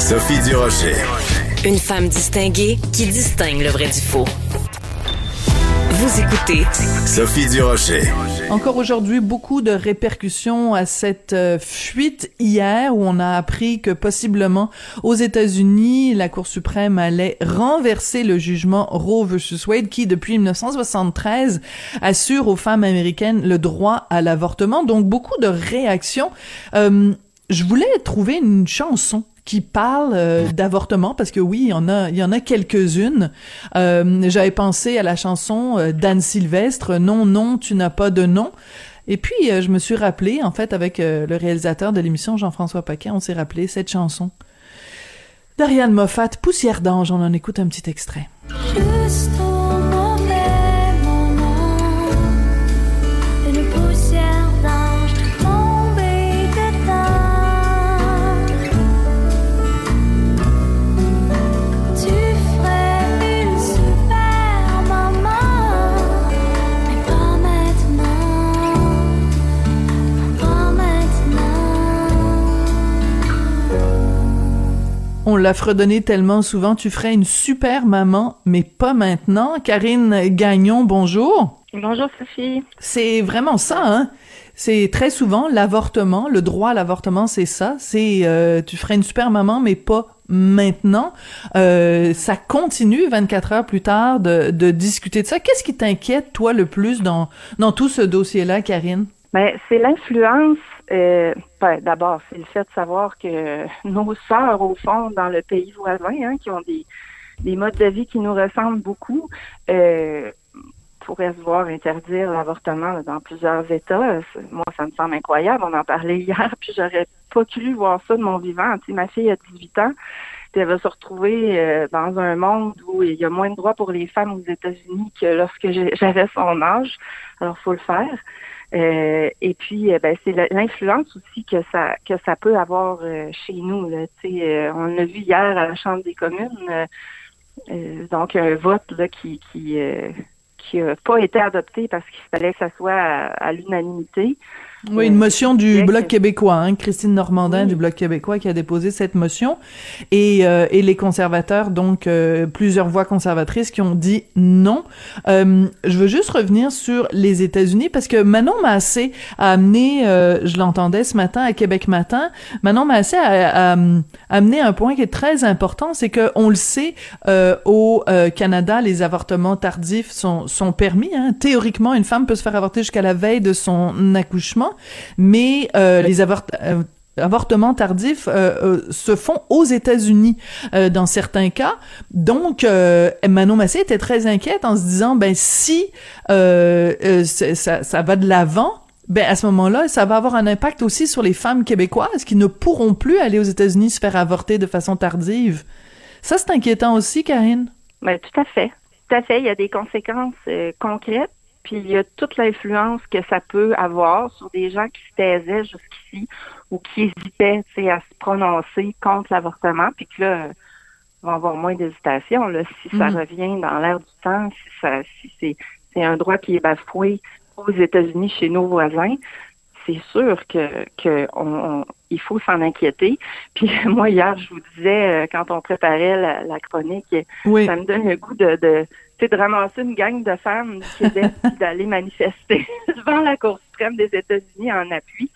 Sophie Durocher. Une femme distinguée qui distingue le vrai du faux. Vous écoutez Sophie Durocher. Encore aujourd'hui, beaucoup de répercussions à cette euh, fuite hier où on a appris que possiblement aux États-Unis, la Cour suprême allait renverser le jugement Roe versus Wade qui, depuis 1973, assure aux femmes américaines le droit à l'avortement. Donc, beaucoup de réactions. Euh, je voulais trouver une chanson qui parle euh, d'avortement parce que oui, il y en a, il y en a quelques-unes. Euh, J'avais pensé à la chanson euh, d'Anne Sylvestre, Non, non, tu n'as pas de nom. Et puis euh, je me suis rappelé, en fait, avec le réalisateur de l'émission Jean-François Paquet, on s'est rappelé cette chanson d'Ariane Moffat, Poussière d'ange. On en écoute un petit extrait. On l'a fredonné tellement souvent, tu ferais une super maman, mais pas maintenant. Karine Gagnon, bonjour. Bonjour Sophie. C'est vraiment ça, hein? C'est très souvent l'avortement, le droit à l'avortement, c'est ça. C'est euh, tu ferais une super maman, mais pas maintenant. Euh, ça continue 24 heures plus tard de, de discuter de ça. Qu'est-ce qui t'inquiète, toi, le plus dans, dans tout ce dossier-là, Karine? Ben, c'est l'influence. Euh, ben, D'abord, c'est le fait de savoir que nos sœurs, au fond, dans le pays voisin, hein, qui ont des, des modes de vie qui nous ressemblent beaucoup, euh, pourraient se voir interdire l'avortement dans plusieurs États. Moi, ça me semble incroyable. On en parlait hier, puis j'aurais pas cru voir ça de mon vivant. Ma fille a 18 ans, puis elle va se retrouver euh, dans un monde où il y a moins de droits pour les femmes aux États-Unis que lorsque j'avais son âge. Alors, faut le faire. Euh, et puis, euh, ben, c'est l'influence aussi que ça que ça peut avoir euh, chez nous. Là. On l'a vu hier à la Chambre des communes. donc, un vote là, qui qui euh, qui n'a pas été adopté parce qu'il fallait que ça soit à l'unanimité. Oui, une motion du Bloc québécois, hein, Christine Normandin Oui. du Bloc québécois qui a déposé cette motion, et, euh, et les conservateurs, donc euh, plusieurs voix conservatrices qui ont dit non. Euh, je veux juste revenir sur les États-Unis parce que Manon Massé a amené, euh, je l'entendais ce matin à Québec Matin, Manon Massé a, a, a amené un point qui est très important, c'est que on le sait, euh, au euh, Canada, les avortements tardifs sont, sont permis. Hein. Théoriquement, une femme peut se faire avorter jusqu'à la veille de son accouchement, mais euh, les euh, avortements tardifs euh, se font aux États-Unis dans certains cas. Donc, Manon Massé était très inquiète en se disant, ben si ça, ça va de l'avant, ben à ce moment-là, ça va avoir un impact aussi sur les femmes québécoises qui ne pourront plus aller aux États-Unis se faire avorter de façon tardive. Ça, c'est inquiétant aussi, Karine. Ben, tout à fait. Tout à fait. Il y a des conséquences concrètes. Puis il y a toute l'influence que ça peut avoir sur des gens qui se taisaient jusqu'ici ou qui hésitaient à se prononcer contre l'avortement, puis que là, vont avoir moins d'hésitation. Là, si ça Mhm. revient dans l'air du temps, si ça si c'est c'est un droit qui est bafoué aux États-Unis chez nos voisins, c'est sûr que, que on, on- il faut s'en inquiéter. Puis moi, hier, je vous disais, euh, quand on préparait la, la chronique, Oui. ça me donne le goût de, de ramasser une gang de femmes du Québec d'aller manifester devant la Cour suprême des États-Unis en appui.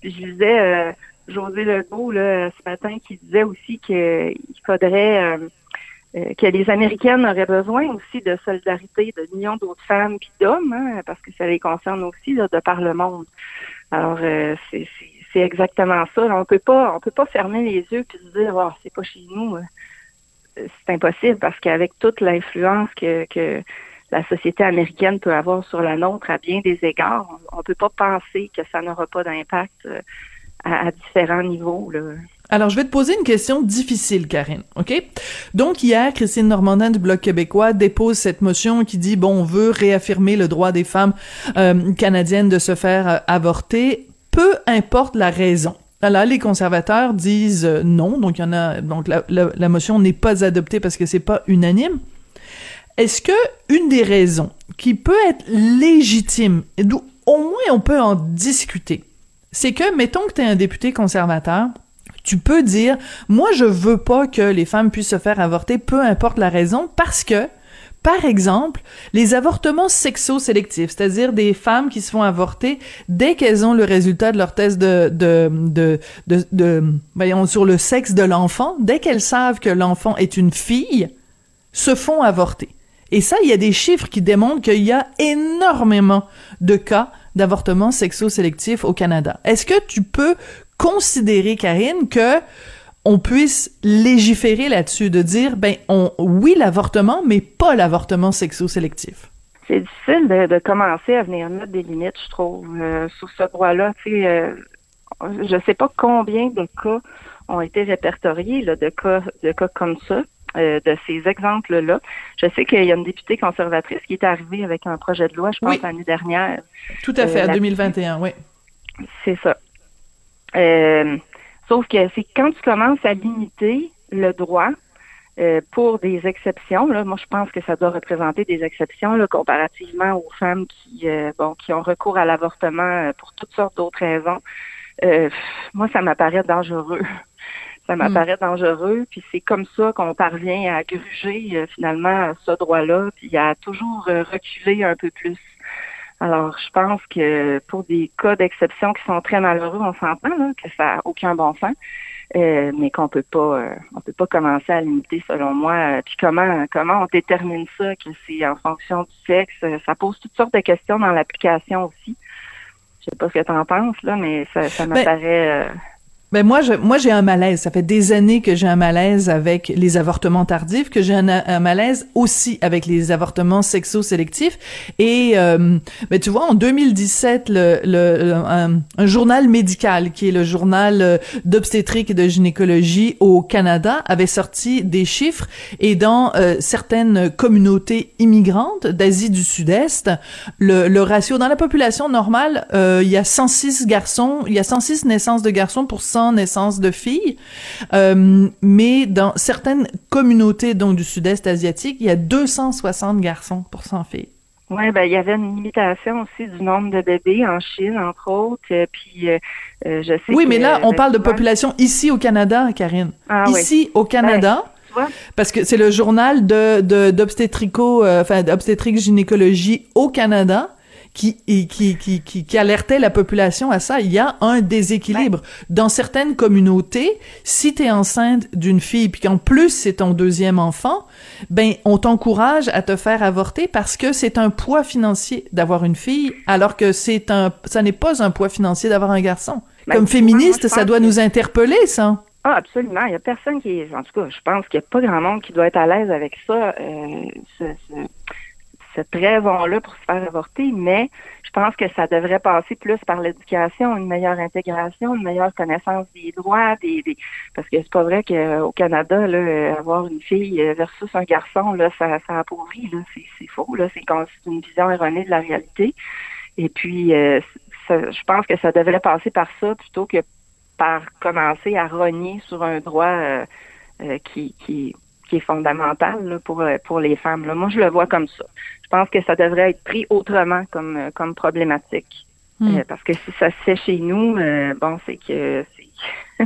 Puis je disais, euh, José Legault là, ce matin qui disait aussi qu'il faudrait euh, euh, que les Américaines auraient besoin aussi de solidarité de millions d'autres femmes puis d'hommes, hein, parce que ça les concerne aussi là, de par le monde. Alors c'est exactement ça. On peut pas on peut pas fermer les yeux puis se dire oh, c'est pas chez nous. euh. C'est impossible parce qu'avec toute l'influence que, la société américaine peut avoir sur la nôtre à bien des égards, on ne peut pas penser que ça n'aura pas d'impact euh, à, différents niveaux. Alors, je vais te poser une question difficile, Karine, OK? Donc, hier, Christine Normandin du Bloc québécois dépose cette motion qui dit, bon, on veut réaffirmer le droit des femmes euh, canadiennes de se faire euh, avorter, peu importe la raison. Là, les conservateurs disent euh, non, donc il y en a, donc la, la- la motion n'est pas adoptée parce que c'est pas unanime. Est-ce que une des raisons qui peut être légitime, et d'où au moins on peut en discuter, c'est que, mettons que tu es un député conservateur, tu peux dire, moi je veux pas que les femmes puissent se faire avorter, peu importe la raison, parce que, par exemple, les avortements sexo-sélectifs, c'est-à-dire des femmes qui se font avorter dès qu'elles ont le résultat de leur test de, de, de, de, de- sur le sexe de l'enfant, dès qu'elles savent que l'enfant est une fille, se font avorter. Et ça, il y a des chiffres qui démontrent qu'il y a énormément de cas d'avortement sexo-sélectif au Canada. Est-ce que tu peux considérer, Karine, que on puisse légiférer là-dessus, de dire, ben, on, oui, l'avortement, mais pas l'avortement sexo-sélectif? C'est difficile de, de commencer à venir mettre des limites, je trouve, euh, sur ce droit-là. Tu sais, euh, je sais pas combien de cas ont été répertoriés, là, de cas, de cas comme ça. euh, de ces exemples-là. Je sais qu'il y a une députée conservatrice qui est arrivée avec un projet de loi, je pense, Oui. l'année dernière, Tout à fait, Euh, à là-dessus. 2021, oui. C'est ça. Euh, sauf que c'est quand tu commences à limiter le droit euh, pour des exceptions, là, moi je pense que ça doit représenter des exceptions là, comparativement aux femmes qui euh, bon qui ont recours à l'avortement euh, pour toutes sortes d'autres raisons. Euh, moi, ça m'apparaît dangereux. Ça m'apparaît dangereux, puis c'est comme ça qu'on parvient à gruger euh, finalement ce droit-là, puis à toujours euh, reculer un peu plus. Alors, je pense que pour des cas d'exception qui sont très malheureux, on s'entend là, que ça n'a aucun bon sens, euh, mais qu'on peut pas, euh, on peut pas commencer à limiter selon moi. Euh, Puis comment, comment on détermine ça que c'est en fonction du sexe? Euh, Ça pose toutes sortes de questions dans l'application aussi. Je sais pas ce que tu en penses là, mais ça, ça m'apparaît. euh, Ben moi, je, moi j'ai un malaise. Ça fait des années que j'ai un malaise avec les avortements tardifs, que j'ai un, un malaise aussi avec les avortements sexo-sélectifs. Et euh, ben tu vois, en 2017, le, le, un, un journal médical qui est le journal euh, d'obstétrique et de gynécologie au Canada avait sorti des chiffres et dans euh, certaines communautés immigrantes d'Asie du Sud-Est, le, le ratio dans la population normale, euh, il y a 106 garçons, il y a 106 naissances de garçons pour 100 naissances de filles, Euh, mais dans certaines communautés donc du Sud-Est asiatique, il y a 260 garçons pour 100 filles. Oui, ben il y avait une limitation aussi du nombre de bébés en Chine, entre autres. euh, puis euh, je sais Oui, que, mais là, on parle de population ici au Canada, Karine. Ah oui. ici au Canada. Tu vois? Parce que c'est le journal de de- d'obstétrico, euh, enfin d'obstétrique gynécologie au Canada qui, et qui qui qui qui alertait la population à ça. Il y a un déséquilibre dans certaines communautés. Si t'es enceinte d'une fille puis qu'en plus c'est ton deuxième enfant, ben on t'encourage à te faire avorter parce que c'est un poids financier d'avoir une fille, alors que c'est un ça n'est pas un poids financier d'avoir un garçon. Ben, Comme tu féministe, ça doit que- nous interpeller, ça. Ah, absolument. Il n'y a personne qui. En tout cas, je pense qu'il n'y a pas grand monde qui doit être à l'aise avec ça, euh, ce- ce- cette raison-là pour se faire avorter, mais je pense que ça devrait passer plus par l'éducation, une meilleure intégration, une meilleure connaissance des droits, des, des- parce que c'est pas vrai qu'au Canada, là, euh, avoir une fille euh, versus un garçon, là, ça, ça appauvrit, là, c'est, faux, là, c'est, une vision erronée de la réalité. Et puis, euh, ça- je pense que ça devrait passer par ça plutôt que par commencer à rogner sur un droit euh, euh, qui, qui est fondamental là, pour, euh, pour les femmes. Là. Moi, je le vois comme ça. Je pense que ça devrait être pris autrement comme, euh, comme problématique. Hmm. Euh, parce que si ça se fait chez nous, euh, bon, c'est que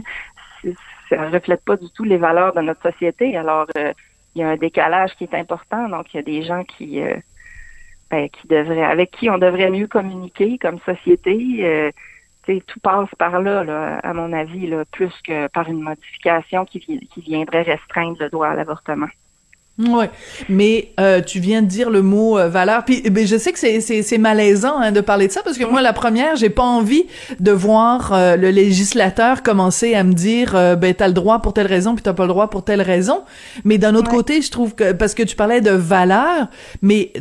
ça reflète pas du tout les valeurs de notre société. Alors, euh, il y a un décalage qui est important. Donc, il y a des gens qui, ben, qui devraient, avec qui on devrait mieux communiquer comme société. Euh, tu sais, tout passe par là, là, à mon avis, là, plus que par une modification qui, qui viendrait restreindre le droit à l'avortement. Ouais, mais euh, tu viens de dire le mot euh, valeur. Puis ben, je sais que c'est c'est malaisant hein, de parler de ça parce que moi la première, j'ai pas envie de voir euh, le législateur commencer à me dire ben t'as le droit pour telle raison puis t'as pas le droit pour telle raison. Mais d'un autre Ouais. côté, je trouve que parce que tu parlais de valeur, mais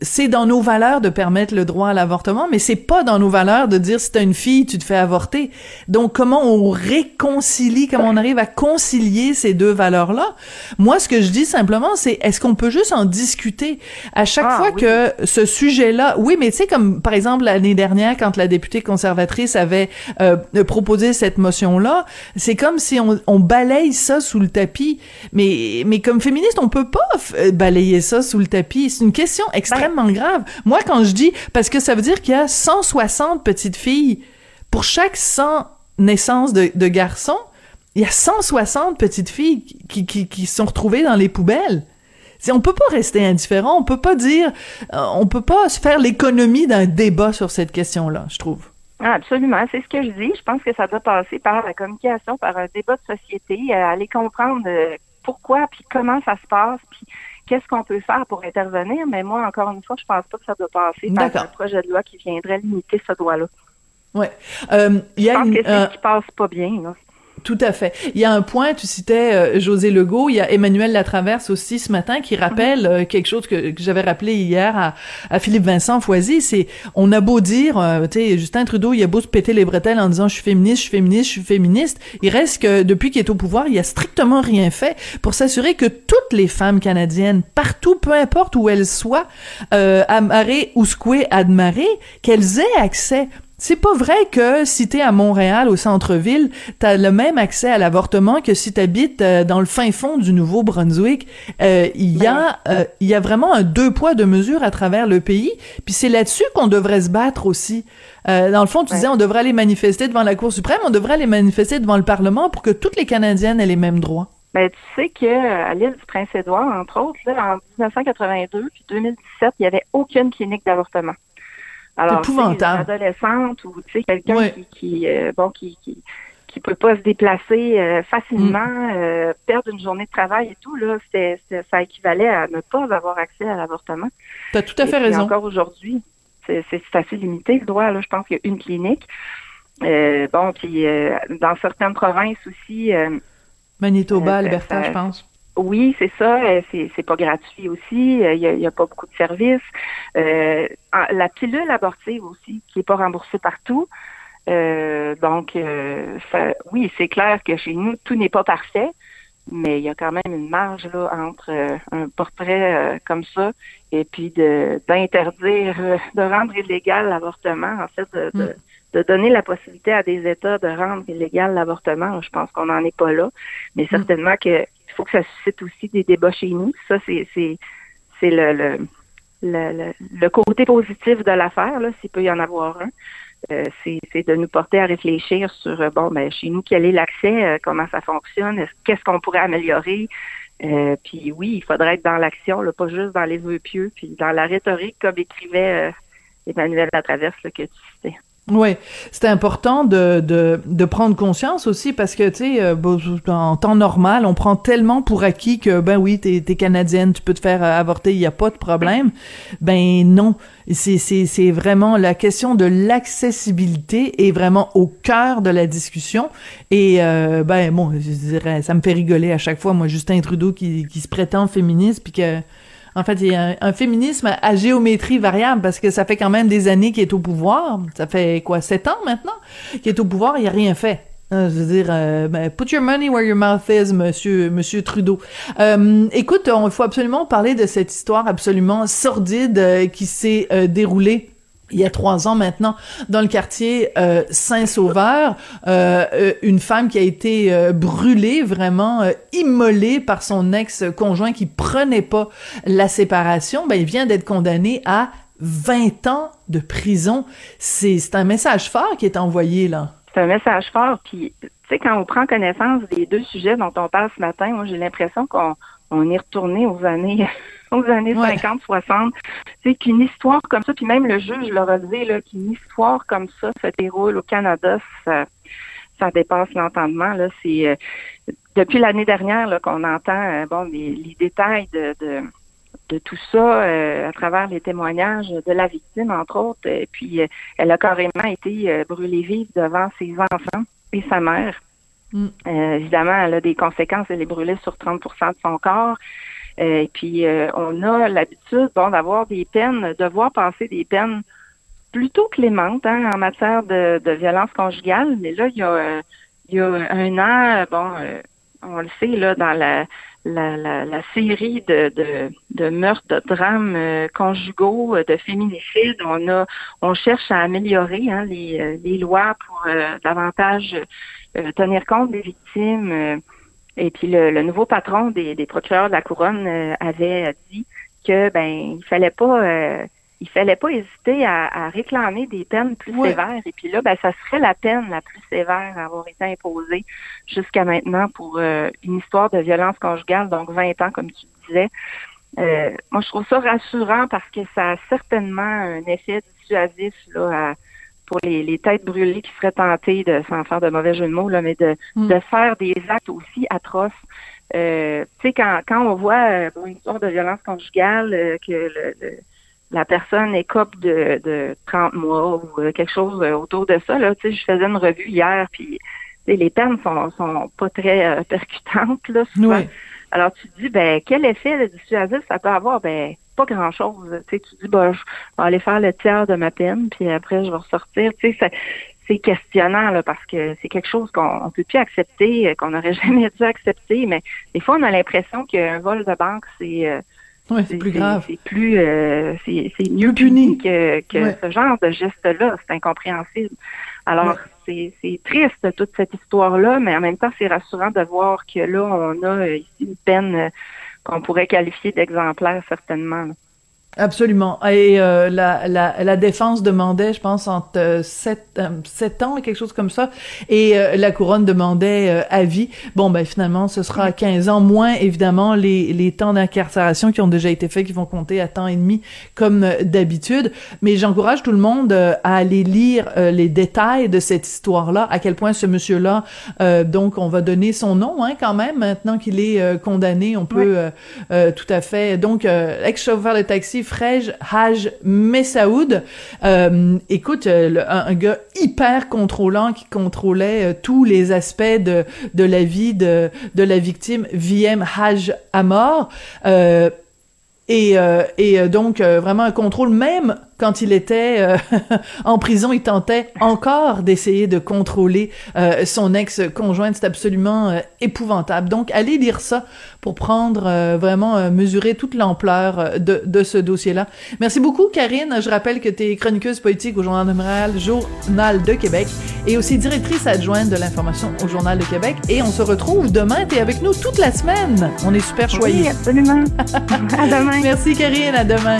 c'est dans nos valeurs de permettre le droit à l'avortement, mais c'est pas dans nos valeurs de dire si t'as une fille, tu te fais avorter. Donc comment on réconcilie, comment on arrive à concilier ces deux valeurs-là? Moi, ce que je dis simplement, c'est est-ce qu'on peut juste en discuter? À chaque Ah, fois oui. que ce sujet-là, oui, mais tu sais comme par exemple l'année dernière quand la députée conservatrice avait euh, proposé cette motion-là, c'est comme si on, on balaye ça sous le tapis. Mais mais comme féministe, on peut pas f- balayer ça sous le tapis. C'est une question extrêmement grave. Moi, quand je dis parce que ça veut dire qu'il y a 160 petites filles pour chaque 100 naissances de, de garçons, il y a 160 petites filles qui, qui, qui sont retrouvées dans les poubelles. C'est- On peut pas rester indifférent, on peut pas dire, euh, on peut pas se faire l'économie d'un débat sur cette question-là, je trouve. Ah, absolument, c'est ce que je dis. Je pense que ça doit passer par la communication, par un débat de société, euh, aller comprendre euh, pourquoi, puis comment ça se passe, puis qu'est-ce qu'on peut faire pour intervenir. Mais moi, encore une fois, je pense pas que ça doit passer par un projet de loi qui viendrait limiter ce droit-là. Ouais. Euh, Je a pense une, que c'est euh, ce qui passe pas bien. Là. Tout à fait. Il y a un point, tu citais euh, José Legault, il y a Emmanuel Latraverse aussi ce matin qui rappelle euh, quelque chose que, que j'avais rappelé hier à, à Philippe Vincent Foisy, c'est on a beau dire, euh, tu sais, Justin Trudeau, il a beau se péter les bretelles en disant je suis féministe, je suis féministe, je suis féministe, il reste que depuis qu'il est au pouvoir, il a strictement rien fait pour s'assurer que toutes les femmes canadiennes, partout, peu importe où elles soient, euh, amarrées, ousquées, admarées, qu'elles aient accès c'est pas vrai que si t'es à Montréal, au centre-ville, t'as le même accès à l'avortement que si t'habites euh, dans le fin fond du Nouveau-Brunswick. Euh, Il y a, euh, il y a vraiment un deux poids deux mesures à travers le pays. Puis c'est là-dessus qu'on devrait se battre aussi. Euh, dans le fond, tu disais, on devrait aller manifester devant la Cour suprême, on devrait aller manifester devant le Parlement pour que toutes les Canadiennes aient les mêmes droits. Ben, tu sais que euh, à l'île du Prince-Édouard, entre autres, là, en 1982 puis 2017, il n'y avait aucune clinique d'avortement. Alors, tu épouvantable. une adolescente ou tu quelqu'un Ouais. qui, qui euh, bon qui, qui qui peut pas se déplacer euh, facilement, Mm. euh, perdre une journée de travail et tout là, ça équivalait à ne pas avoir accès à l'avortement. T'as tout à fait raison. Encore aujourd'hui, c'est c'est assez limité le droit. Là, je pense qu'il y a une clinique. Bon, puis dans certaines provinces aussi. Manitoba, Alberta, je pense. Oui, c'est ça. euh, C'est, pas gratuit aussi. euh, Il y a, pas beaucoup de services. Euh, la pilule abortive aussi, qui est pas remboursée partout. Euh, donc, euh, ça- oui, c'est clair que chez nous, tout n'est pas parfait, mais il y a quand même une marge là entre un portrait comme ça et puis d'interdire, de rendre illégal l'avortement, en fait, de, de, de donner la possibilité à des États de rendre illégal l'avortement. Je pense qu'on n'en est pas là, mais certainement que faut que ça suscite aussi des débats chez nous. Ça, c'est le, le le, côté positif de l'affaire, s'il peut y en avoir un. Euh, c'est de nous porter à réfléchir sur euh, bon ben chez nous quel est l'accès, euh, comment ça fonctionne, est-ce- qu'est-ce qu'on pourrait améliorer? Puis oui, il faudrait être dans l'action, pas juste dans les vœux pieux, puis dans la rhétorique comme écrivait Emmanuel Latraverse là, que tu citais. Oui, c'est important de, de, de prendre conscience aussi parce que, tu sais, euh, en temps normal, on prend tellement pour acquis que, ben oui, t'es, t'es canadienne, tu peux te faire euh, avorter, il n'y a pas de problème. Ben non, c'est vraiment la question de l'accessibilité est vraiment au cœur de la discussion. Et, euh, ben bon, je dirais, ça me fait rigoler à chaque fois, moi, Justin Trudeau qui, qui se prétend féministe puis que... En fait, il y a un, féminisme à géométrie variable parce que ça fait quand même des années qu'il est au pouvoir. Ça fait quoi, sept ans maintenant qu'il est au pouvoir, il a rien fait. Euh, je veux dire, euh, ben, put your money where your mouth is, monsieur, Trudeau. Euh, écoute, il faut absolument parler de cette histoire absolument sordide qui s'est déroulée il y a trois ans maintenant, dans le quartier euh, Saint-Sauveur, euh, euh, une femme qui a été brûlée, vraiment immolée par son ex-conjoint qui prenait pas la séparation, ben, il vient d'être condamné à 20 ans de prison. C'est c'est un message fort qui est envoyé, là. C'est un message fort. Puis, tu sais, quand on prend connaissance des deux sujets dont on parle ce matin, moi, j'ai l'impression qu'on on est retourné aux années aux années Ouais. 50, 60. C'est qu'une histoire comme ça, puis même le juge l'a relevé, là, qu'une histoire comme ça se déroule au Canada, ça, ça dépasse l'entendement. Là, c'est euh, depuis l'année dernière là, qu'on entend euh, bon les, les détails de, de de tout ça euh, à travers les témoignages de la victime, entre autres. Et puis, euh, elle a carrément été euh, brûlée vive devant ses enfants et sa mère. Mm. Évidemment, elle a des conséquences. Elle est brûlée sur 30% de son corps. Euh, et puis, euh, on a l'habitude bon, d'avoir des peines, de voir passer des peines plutôt clémentes hein, en matière de, de violence conjugale. Mais là, il y a, il y a un an, bon, euh, on le sait, là, dans la, la, la, la série de, de, de meurtres, de drames conjugaux, de féminicides, on a on cherche à améliorer hein, les, les lois pour euh, davantage euh, tenir compte des victimes. Et puis le, le nouveau patron des, des procureurs de la couronne euh, avait dit que ben il fallait pas euh, il fallait pas hésiter à, à réclamer des peines plus sévères. Et puis là, ben, ça serait la peine la plus sévère à avoir été imposée jusqu'à maintenant pour euh, une histoire de violence conjugale, donc 20 ans, comme tu disais. Euh, moi, je trouve ça rassurant parce que ça a certainement un effet dissuasif là, à- pour les, les têtes brûlées qui seraient tentées de, sans faire de mauvais jeu de mots, là, mais de, Mm. de faire des actes aussi atroces. Euh, tu sais, quand, quand on voit euh, bon, une histoire de violence conjugale, euh, que le, le- la personne écope de, de 30 mois ou euh, quelque chose euh, autour de ça, là, tu sais, je faisais une revue hier, puis les peines sont, sont pas très euh, percutantes, là, souvent. Oui. Alors tu te dis, ben, quel effet dissuasif ça peut avoir? Ben, pas grand-chose. Tu sais, tu dis, ben, je vais aller faire le tiers de ma peine, puis après, je vais ressortir. Tu sais, c'est questionnant, là, parce que c'est quelque chose qu'on on peut plus accepter, euh, qu'on n'aurait jamais dû accepter, mais des fois, on a l'impression qu'un vol de banque, c'est... euh, Ouais, c'est plus grave. C'est plus, euh, c'est mieux puni. puni que, que Ouais. ce genre de geste-là. C'est incompréhensible. Alors, Ouais. C'est triste toute cette histoire-là, mais en même temps, c'est rassurant de voir que là, on a ici une peine euh, qu'on pourrait qualifier d'exemplaire certainement. Absolument. Et euh, la, la, la défense demandait, je pense, entre euh, 7, euh, sept ans, quelque chose comme ça, et euh, la couronne demandait euh, vie. Bon, ben finalement, ce sera 15 ans, moins évidemment les, les temps d'incarcération qui ont déjà été faits, qui vont compter à temps et demi, comme d'habitude. Mais j'encourage tout le monde euh, à aller lire euh, les détails de cette histoire-là, à quel point ce monsieur-là, euh, donc on va donner son nom hein, quand même, maintenant qu'il est euh, condamné, on peut euh, euh, tout à fait. Donc, euh, ex-chauffeur de taxi, Frej Haj Messaoud, euh, écoute, euh, un, gars hyper contrôlant qui contrôlait euh, tous les aspects de, la vie de, la victime, VM Haj Amor. Et, et donc, vraiment un contrôle, même quand il était euh, en prison, il tentait encore d'essayer de contrôler euh, son ex-conjointe. C'est absolument euh, épouvantable. Donc, allez lire ça pour prendre vraiment, mesurer toute l'ampleur de, de ce dossier-là. Merci beaucoup, Karine. Je rappelle que tu es chroniqueuse politique au Journal de Montréal, Journal de Québec, et aussi directrice adjointe de l'information au Journal de Québec. Et on se retrouve demain. Tu es avec nous toute la semaine. On est super choyés. Oui, absolument. à demain. Merci, Karine. À demain.